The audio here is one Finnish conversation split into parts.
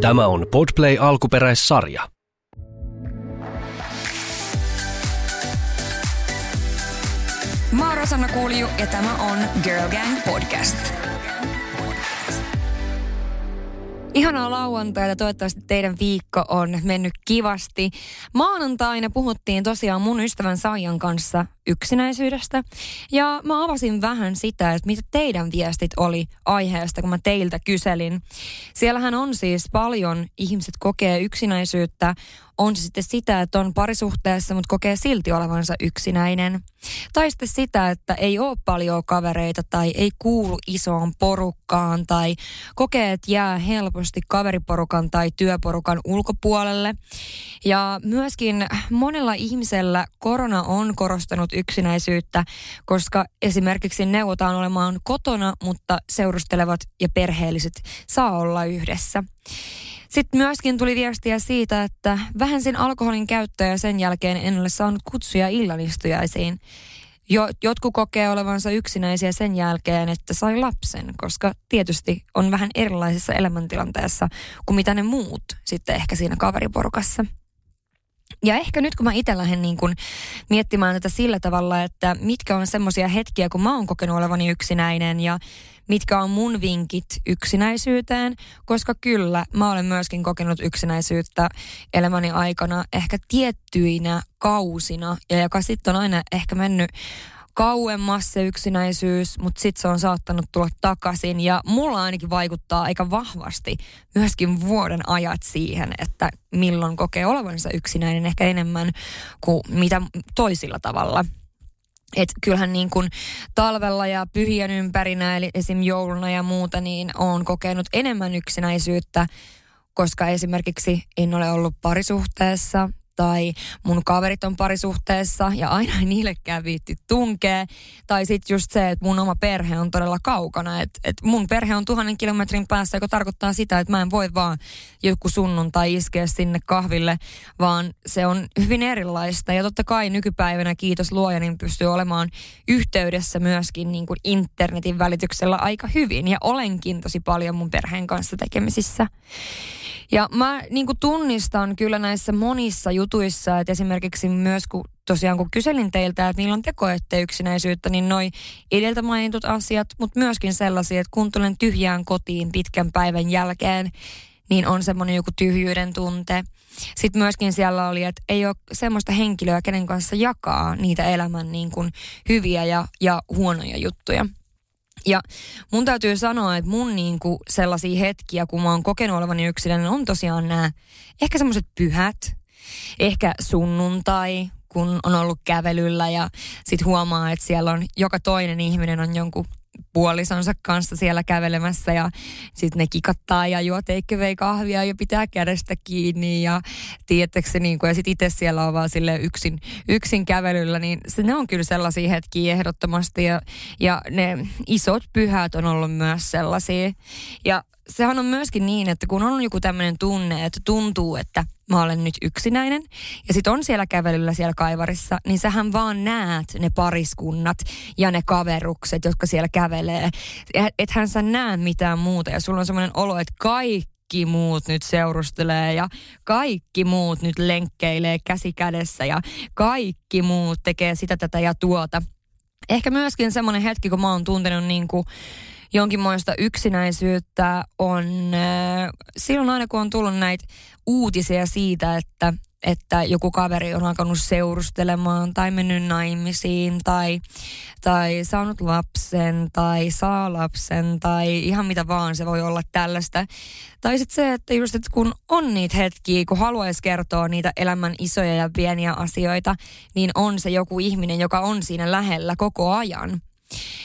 Tämä on Podplay alkuperäissarja. Mä oon Rosanna Kulju ja tämä on Girl Gang Podcast. Ihanaa lauantaita, toivottavasti teidän viikko on mennyt kivasti. Maanantaina puhuttiin tosiaan mun ystävän Saijan kanssa yksinäisyydestä. Ja mä avasin vähän sitä, että mitä teidän viestit oli aiheesta, kun mä teiltä kyselin. Siellähän on siis paljon ihmiset kokee yksinäisyyttä. On se sitten sitä, että on parisuhteessa, mutta kokee silti olevansa yksinäinen. Tai sitten sitä, että ei ole paljon kavereita tai ei kuulu isoon porukkaan tai kokee, että jää helposti kaveriporukan tai työporukan ulkopuolelle. Ja myöskin monella ihmisellä korona on korostanut yksinäisyyttä, koska esimerkiksi neuvotaan olemaan kotona, mutta seurustelevat ja perheelliset saa olla yhdessä. Sitten myöskin tuli viestiä siitä, että vähensin alkoholin käyttöä ja sen jälkeen en ole saanut kutsuja illanistujaisiin. Jo, jotkut kokee olevansa yksinäisiä sen jälkeen, että sai lapsen, koska tietysti on vähän erilaisessa elämäntilanteessa kuin mitä ne muut sitten ehkä siinä kaveriporukassa. Ja ehkä nyt kun mä itse lähden niin kun miettimään tätä sillä tavalla, että mitkä on semmoisia hetkiä, kun mä oon kokenut olevani yksinäinen ja mitkä on mun vinkit yksinäisyyteen, koska kyllä mä olen myöskin kokenut yksinäisyyttä elämäni aikana ehkä tiettyinä kausina ja joka sitten on aina ehkä mennyt kauemmas se yksinäisyys, mutta sitten se on saattanut tulla takaisin. Ja mulla ainakin vaikuttaa aika vahvasti myöskin vuoden ajat siihen, että milloin kokee olevansa yksinäinen ehkä enemmän kuin mitä toisilla tavalla. Et kyllähän niin kuin talvella ja pyhien ympärinä, eli esim. jouluna ja muuta, niin on kokenut enemmän yksinäisyyttä, koska esimerkiksi en ole ollut parisuhteessa tai mun kaverit on parisuhteessa ja aina ei niillekään viitti tunkea. Tai sitten just se, että mun oma perhe on todella kaukana. Että et mun perhe on tuhannen kilometrin päässä, joka tarkoittaa sitä, että mä en voi vaan joku sunnuntai iskeä sinne kahville, vaan se on hyvin erilaista. Ja totta kai nykypäivänä, kiitos luoja, niin pystyy olemaan yhteydessä myöskin niin kuin internetin välityksellä aika hyvin. Ja olenkin tosi paljon mun perheen kanssa tekemisissä. Ja mä niin kuin tunnistan kyllä näissä monissa jutuissa, että esimerkiksi myös kun tosiaan kun kyselin teiltä, että niillä on tekoette yksinäisyyttä, niin noi edeltä mainitut asiat, mutta myöskin sellaisia, että kun tulen tyhjään kotiin pitkän päivän jälkeen, niin on semmoinen joku tyhjyyden tunte. Sitten myöskin siellä oli, että ei ole semmoista henkilöä, kenen kanssa jakaa niitä elämän niin kuin hyviä ja, ja huonoja juttuja. Ja mun täytyy sanoa, että mun niinku sellaisia hetkiä, kun mä oon kokenut olevani yksinäinen, on tosiaan nämä ehkä semmoiset pyhät, ehkä sunnuntai, kun on ollut kävelyllä ja sit huomaa, että siellä on joka toinen ihminen on jonkun puolisonsa kanssa siellä kävelemässä ja sitten ne kikattaa ja juo vei kahvia ja pitää kädestä kiinni ja tiedättekö niin kuin, ja sitten itse siellä on vaan sille yksin, yksin kävelyllä, niin se, ne on kyllä sellaisia hetkiä ehdottomasti ja, ja ne isot pyhät on ollut myös sellaisia. Ja sehän on myöskin niin, että kun on joku tämmöinen tunne, että tuntuu, että mä olen nyt yksinäinen, ja sit on siellä kävelyllä siellä kaivarissa, niin sähän vaan näet ne pariskunnat ja ne kaverukset, jotka siellä kävelee. Ethän sä näe mitään muuta, ja sulla on semmoinen olo, että kaikki muut nyt seurustelee ja kaikki muut nyt lenkkeilee käsi kädessä ja kaikki muut tekee sitä, tätä ja tuota. Ehkä myöskin semmoinen hetki, kun mä oon tuntenut niin kuin jonkinmoista yksinäisyyttä on äh, silloin aina, kun on tullut näitä uutisia siitä, että että joku kaveri on alkanut seurustelemaan tai mennyt naimisiin tai, tai saanut lapsen tai saa lapsen tai ihan mitä vaan se voi olla tällaista. Tai sitten se, että just että kun on niitä hetkiä, kun haluaisi kertoa niitä elämän isoja ja pieniä asioita, niin on se joku ihminen, joka on siinä lähellä koko ajan.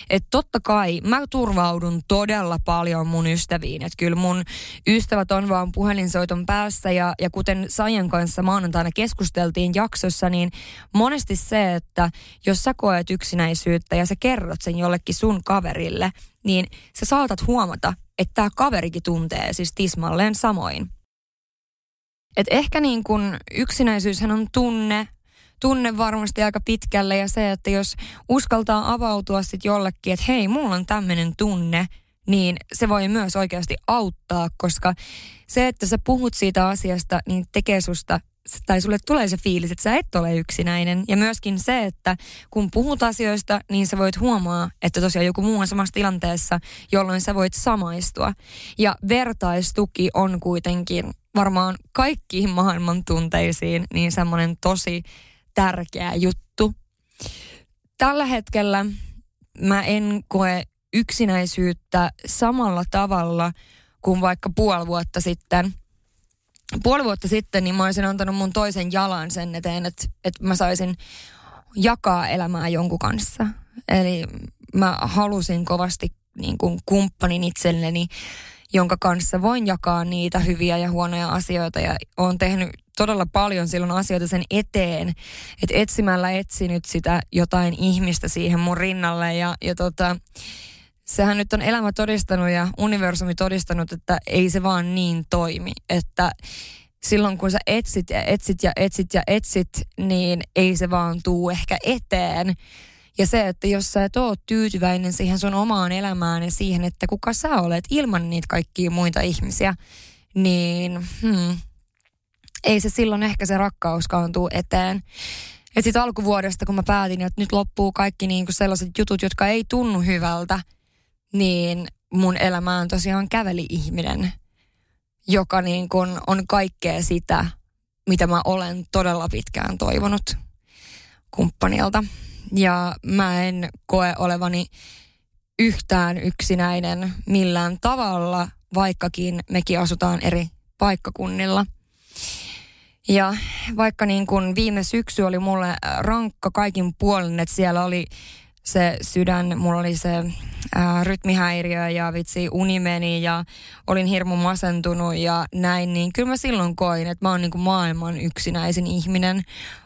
Että totta kai mä turvaudun todella paljon mun ystäviin. Että kyllä mun ystävät on vaan puhelinsoiton päässä ja, ja kuten Sajan kanssa maanantaina keskusteltiin jaksossa, niin monesti se, että jos sä koet yksinäisyyttä ja sä kerrot sen jollekin sun kaverille, niin sä saatat huomata, että tämä kaverikin tuntee siis tismalleen samoin. Et ehkä niin kun yksinäisyyshän on tunne, tunne varmasti aika pitkälle ja se, että jos uskaltaa avautua sitten jollekin, että hei, mulla on tämmöinen tunne, niin se voi myös oikeasti auttaa, koska se, että sä puhut siitä asiasta, niin tekee susta tai sulle tulee se fiilis, että sä et ole yksinäinen. Ja myöskin se, että kun puhut asioista, niin sä voit huomaa, että tosiaan joku muu on samassa tilanteessa, jolloin sä voit samaistua. Ja vertaistuki on kuitenkin varmaan kaikkiin maailman tunteisiin niin semmoinen tosi tärkeä juttu. Tällä hetkellä mä en koe yksinäisyyttä samalla tavalla kuin vaikka puoli vuotta sitten. Puoli vuotta sitten niin mä olisin antanut mun toisen jalan sen eteen, että, että mä saisin jakaa elämää jonkun kanssa. Eli mä halusin kovasti niin kuin kumppanin itselleni, jonka kanssa voin jakaa niitä hyviä ja huonoja asioita. Ja oon tehnyt todella paljon silloin asioita sen eteen, että etsimällä etsinyt sitä jotain ihmistä siihen mun rinnalle. Ja, ja tota, sehän nyt on elämä todistanut ja universumi todistanut, että ei se vaan niin toimi. Että silloin kun sä etsit ja etsit ja etsit ja etsit, niin ei se vaan tuu ehkä eteen. Ja se, että jos sä et ole tyytyväinen siihen sun omaan elämään ja siihen, että kuka sä olet ilman niitä kaikkia muita ihmisiä, niin hmm, ei se silloin ehkä se rakkauskaan tuu eteen. Ja sitten alkuvuodesta, kun mä päätin, että nyt loppuu kaikki niinku sellaiset jutut, jotka ei tunnu hyvältä – niin mun elämään tosiaan käveli ihminen, joka niin kun on kaikkea sitä, mitä mä olen todella pitkään toivonut kumppanilta. Ja mä en koe olevani yhtään yksinäinen millään tavalla, vaikkakin mekin asutaan eri paikkakunnilla. Ja vaikka niin kun viime syksy oli mulle rankka kaikin puolin, että siellä oli se sydän, mulla oli se ää, rytmihäiriö ja vitsi uni meni ja olin hirmu masentunut ja näin, niin kyllä mä silloin koin, että mä oon niinku maailman yksinäisin ihminen.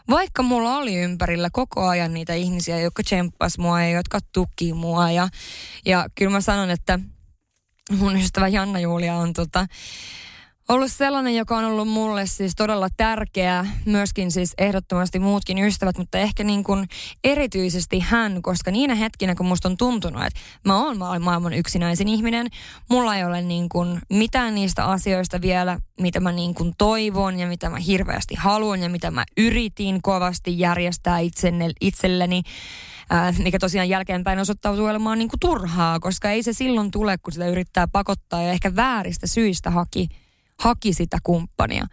Vaikka mulla oli ympärillä koko ajan niitä ihmisiä, jotka tsemppas mua ja jotka tuki mua ja, ja kyllä mä sanon, että mun ystävä Janna Julia on tota, ollut sellainen, joka on ollut mulle siis todella tärkeä, myöskin siis ehdottomasti muutkin ystävät, mutta ehkä niin kuin erityisesti hän, koska niinä hetkinä, kun musta on tuntunut, että mä oon maailman yksinäisin ihminen, mulla ei ole niin kuin mitään niistä asioista vielä, mitä mä niin kuin toivon ja mitä mä hirveästi haluan ja mitä mä yritin kovasti järjestää itsenne, itselleni, ää, mikä tosiaan jälkeenpäin osoittautuu olemaan niin kuin turhaa, koska ei se silloin tule, kun sitä yrittää pakottaa ja ehkä vääristä syistä haki haki sitä kumppania.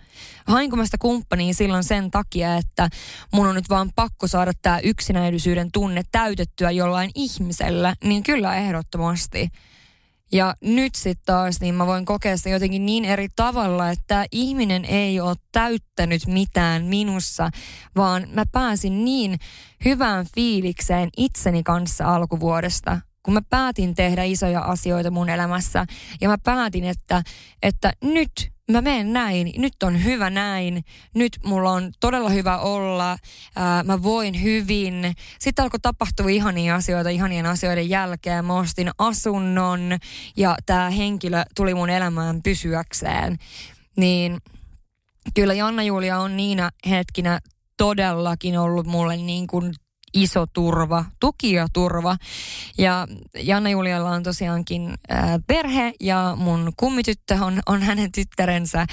Hainko mä sitä kumppania silloin sen takia, että mun on nyt vaan pakko saada tämä yksinäisyyden tunne täytettyä jollain ihmisellä, niin kyllä ehdottomasti. Ja nyt sitten taas, niin mä voin kokea sitä jotenkin niin eri tavalla, että ihminen ei ole täyttänyt mitään minussa, vaan mä pääsin niin hyvään fiilikseen itseni kanssa alkuvuodesta, kun mä päätin tehdä isoja asioita mun elämässä ja mä päätin, että, että nyt mä menen näin, nyt on hyvä näin, nyt mulla on todella hyvä olla, ää, mä voin hyvin. Sitten alkoi tapahtua ihania asioita ihanien asioiden jälkeen. Mä ostin asunnon ja tämä henkilö tuli mun elämään pysyäkseen. Niin kyllä Janna Julia on niinä hetkinä todellakin ollut mulle niin kuin iso turva, tuki ja turva. Ja Janna Julialla on tosiaankin ää, perhe ja mun kummityttö on, on hänen tyttärensä.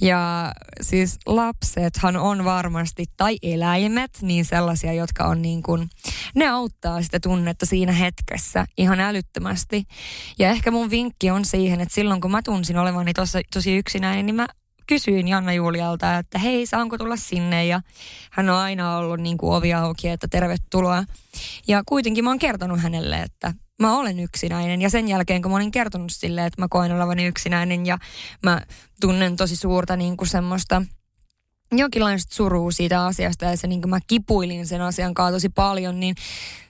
Ja siis lapsethan on varmasti, tai eläimet, niin sellaisia, jotka on niin kuin, ne auttaa sitä tunnetta siinä hetkessä ihan älyttömästi. Ja ehkä mun vinkki on siihen, että silloin kun mä tunsin olevani tosi, tosi yksinäinen, niin mä kysyin Janna Julialta, että hei, saanko tulla sinne? Ja hän on aina ollut niin kuin ovi auki, että tervetuloa. Ja kuitenkin mä oon kertonut hänelle, että mä olen yksinäinen. Ja sen jälkeen, kun mä olin kertonut sille, että mä koen olevani yksinäinen ja mä tunnen tosi suurta niin kuin semmoista jonkinlaista surua siitä asiasta ja se niin kuin mä kipuilin sen asian kanssa tosi paljon, niin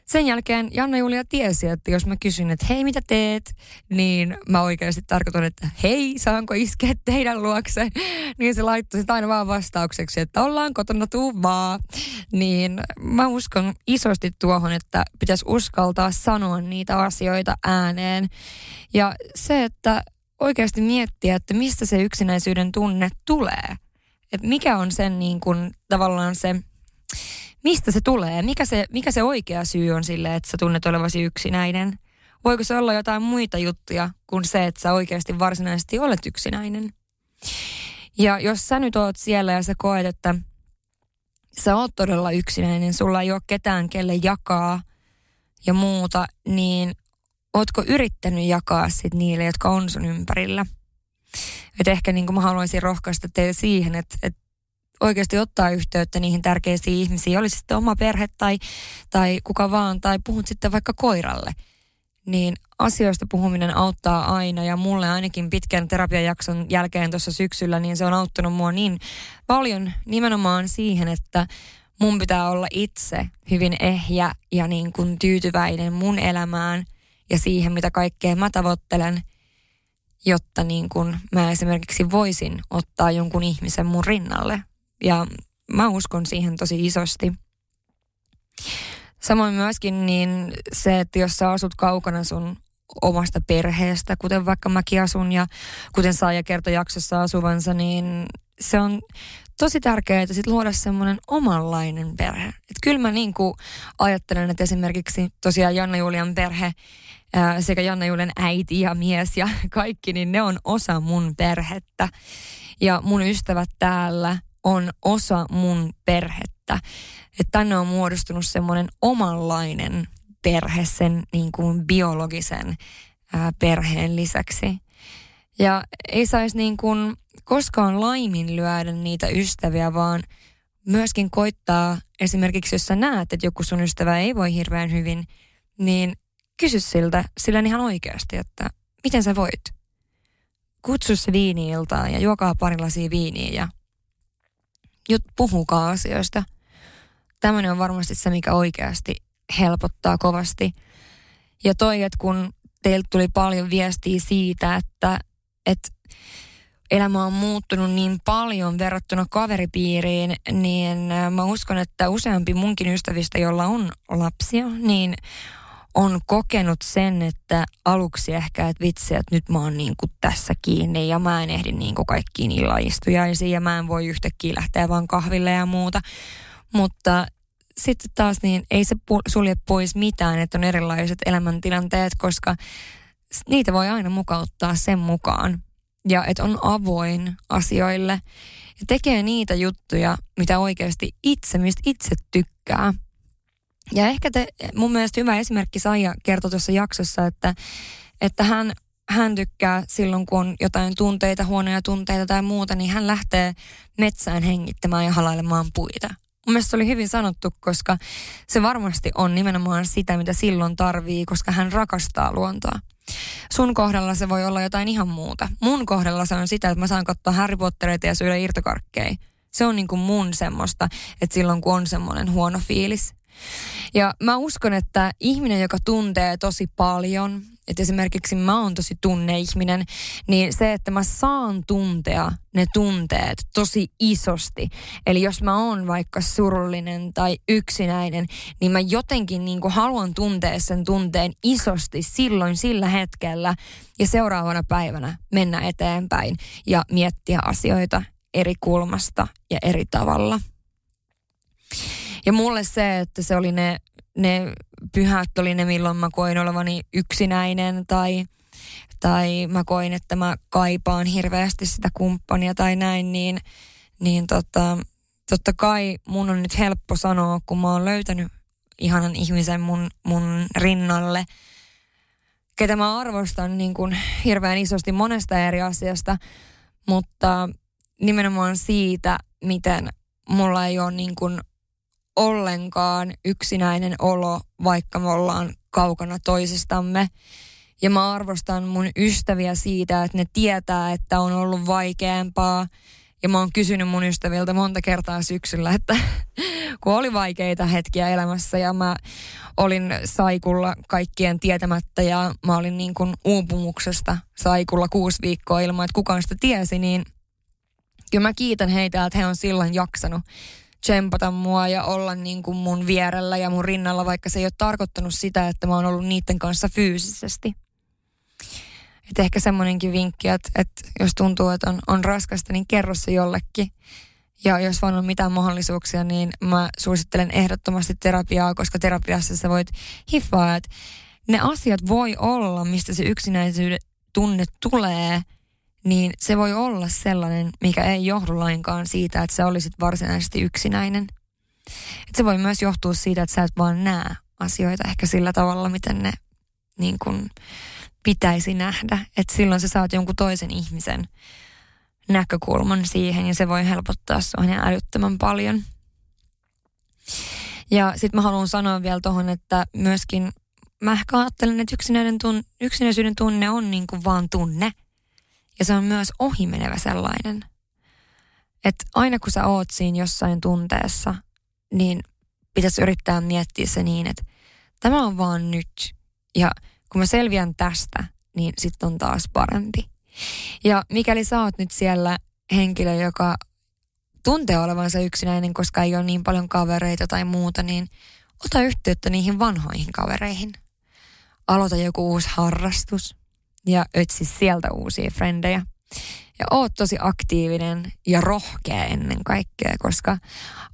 sen jälkeen Janna-Julia tiesi, että jos mä kysyn, että hei mitä teet, niin mä oikeasti tarkoitan, että hei saanko iskeä teidän luokse, niin se laittoi sitä aina vaan vastaukseksi, että ollaan kotona, tuu vaan. Niin mä uskon isosti tuohon, että pitäisi uskaltaa sanoa niitä asioita ääneen. Ja se, että oikeasti miettiä, että mistä se yksinäisyyden tunne tulee. Että mikä on sen niin kuin, tavallaan se mistä se tulee? Mikä se, mikä se oikea syy on sille, että sä tunnet olevasi yksinäinen? Voiko se olla jotain muita juttuja kuin se, että sä oikeasti varsinaisesti olet yksinäinen? Ja jos sä nyt oot siellä ja sä koet, että sä oot todella yksinäinen, sulla ei ole ketään, kelle jakaa ja muuta, niin ootko yrittänyt jakaa sit niille, jotka on sun ympärillä? Et ehkä niin mä haluaisin rohkaista teitä siihen, että, että oikeasti ottaa yhteyttä niihin tärkeisiin ihmisiin, olisi sitten oma perhe tai, tai kuka vaan, tai puhut sitten vaikka koiralle, niin asioista puhuminen auttaa aina ja mulle ainakin pitkän terapiajakson jälkeen tuossa syksyllä, niin se on auttanut mua niin paljon nimenomaan siihen, että mun pitää olla itse hyvin ehjä ja niin kuin tyytyväinen mun elämään ja siihen, mitä kaikkea mä tavoittelen, jotta niin kuin mä esimerkiksi voisin ottaa jonkun ihmisen mun rinnalle. Ja mä uskon siihen tosi isosti. Samoin myöskin niin se, että jos sä asut kaukana sun omasta perheestä, kuten vaikka mäkin asun ja kuten Saaja kertoi jaksossa asuvansa, niin se on tosi tärkeää, että sit luoda semmoinen omanlainen perhe. Et kyllä mä niin kuin ajattelen, että esimerkiksi tosiaan Janna Julian perhe ää, sekä Janna Julian äiti ja mies ja kaikki, niin ne on osa mun perhettä. Ja mun ystävät täällä on osa mun perhettä. Että tänne on muodostunut semmoinen omanlainen perhe sen niin kuin biologisen ää, perheen lisäksi. Ja ei saisi niin kuin koskaan laiminlyödä niitä ystäviä, vaan myöskin koittaa esimerkiksi, jos sä näet, että joku sun ystävä ei voi hirveän hyvin, niin kysy siltä, sillä ihan oikeasti, että miten sä voit? Kutsu se viini ja juokaa pari lasia viiniä ja jut, puhukaa asioista. Tämmöinen on varmasti se, mikä oikeasti helpottaa kovasti. Ja toi, että kun teiltä tuli paljon viestiä siitä, että, että elämä on muuttunut niin paljon verrattuna kaveripiiriin, niin äh, mä uskon, että useampi munkin ystävistä, jolla on lapsia, niin on kokenut sen, että aluksi ehkä, että vitsi, että nyt mä oon niin kuin tässä kiinni ja mä en ehdi niin kuin kaikkiin illaistujaisiin ja mä en voi yhtäkkiä lähteä vaan kahville ja muuta. Mutta sitten taas niin ei se sulje pois mitään, että on erilaiset elämäntilanteet, koska niitä voi aina mukauttaa sen mukaan. Ja että on avoin asioille ja tekee niitä juttuja, mitä oikeasti itse, mistä itse tykkää. Ja ehkä te, mun mielestä hyvä esimerkki Saija kertoi tuossa jaksossa, että, että hän, hän tykkää silloin, kun on jotain tunteita, huonoja tunteita tai muuta, niin hän lähtee metsään hengittämään ja halailemaan puita. Mun mielestä se oli hyvin sanottu, koska se varmasti on nimenomaan sitä, mitä silloin tarvii, koska hän rakastaa luontoa. Sun kohdalla se voi olla jotain ihan muuta. Mun kohdalla se on sitä, että mä saan katsoa Harry Pottereita ja syödä irtokarkkeja. Se on niin kuin mun semmoista, että silloin kun on semmoinen huono fiilis, ja mä uskon, että ihminen, joka tuntee tosi paljon, että esimerkiksi mä oon tosi tunneihminen, niin se, että mä saan tuntea ne tunteet tosi isosti. Eli jos mä oon vaikka surullinen tai yksinäinen, niin mä jotenkin niin kuin haluan tuntea sen tunteen isosti silloin sillä hetkellä ja seuraavana päivänä mennä eteenpäin ja miettiä asioita eri kulmasta ja eri tavalla. Ja mulle se, että se oli ne, ne pyhät oli ne, milloin mä koin olevani yksinäinen tai, tai mä koin, että mä kaipaan hirveästi sitä kumppania tai näin, niin, niin tota, totta kai mun on nyt helppo sanoa, kun mä oon löytänyt ihanan ihmisen mun, mun rinnalle, ketä mä arvostan niin kuin hirveän isosti monesta eri asiasta, mutta nimenomaan siitä, miten mulla ei ole niin kuin ollenkaan yksinäinen olo, vaikka me ollaan kaukana toisistamme. Ja mä arvostan mun ystäviä siitä, että ne tietää, että on ollut vaikeampaa. Ja mä oon kysynyt mun ystäviltä monta kertaa syksyllä, että kun oli vaikeita hetkiä elämässä ja mä olin saikulla kaikkien tietämättä ja mä olin niin kuin uupumuksesta saikulla kuusi viikkoa ilman, että kukaan sitä tiesi, niin kyllä mä kiitän heitä, että he on silloin jaksanut tsempata mua ja olla niin kuin mun vierellä ja mun rinnalla, vaikka se ei ole tarkoittanut sitä, että mä oon ollut niiden kanssa fyysisesti. Et ehkä semmoinenkin vinkki, että, että jos tuntuu, että on, on raskasta, niin kerro se jollekin. Ja jos vaan on mitään mahdollisuuksia, niin mä suosittelen ehdottomasti terapiaa, koska terapiassa sä voit hiffaa, että ne asiat voi olla, mistä se yksinäisyyden tunne tulee, niin se voi olla sellainen, mikä ei johdu lainkaan siitä, että sä olisit varsinaisesti yksinäinen. Et se voi myös johtua siitä, että sä et vaan näe asioita ehkä sillä tavalla, miten ne niin kun pitäisi nähdä. Että silloin sä saat jonkun toisen ihmisen näkökulman siihen ja se voi helpottaa sua ihan älyttömän paljon. Ja sitten mä haluan sanoa vielä tuohon, että myöskin mä ehkä ajattelen, että yksinäisyyden tunne on niin kuin vaan tunne. Ja se on myös ohimenevä sellainen. Että aina kun sä oot siinä jossain tunteessa, niin pitäisi yrittää miettiä se niin, että tämä on vaan nyt. Ja kun mä selviän tästä, niin sitten on taas parempi. Ja mikäli sä oot nyt siellä henkilö, joka tuntee olevansa yksinäinen, koska ei ole niin paljon kavereita tai muuta, niin ota yhteyttä niihin vanhoihin kavereihin. Aloita joku uusi harrastus ja ötsi sieltä uusia frendejä. Ja oot tosi aktiivinen ja rohkea ennen kaikkea, koska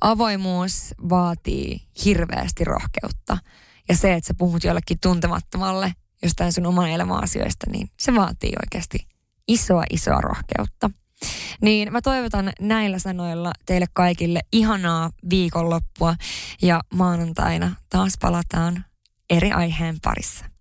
avoimuus vaatii hirveästi rohkeutta. Ja se, että sä puhut jollekin tuntemattomalle jostain sun oman elämän asioista, niin se vaatii oikeasti isoa, isoa rohkeutta. Niin mä toivotan näillä sanoilla teille kaikille ihanaa viikonloppua ja maanantaina taas palataan eri aiheen parissa.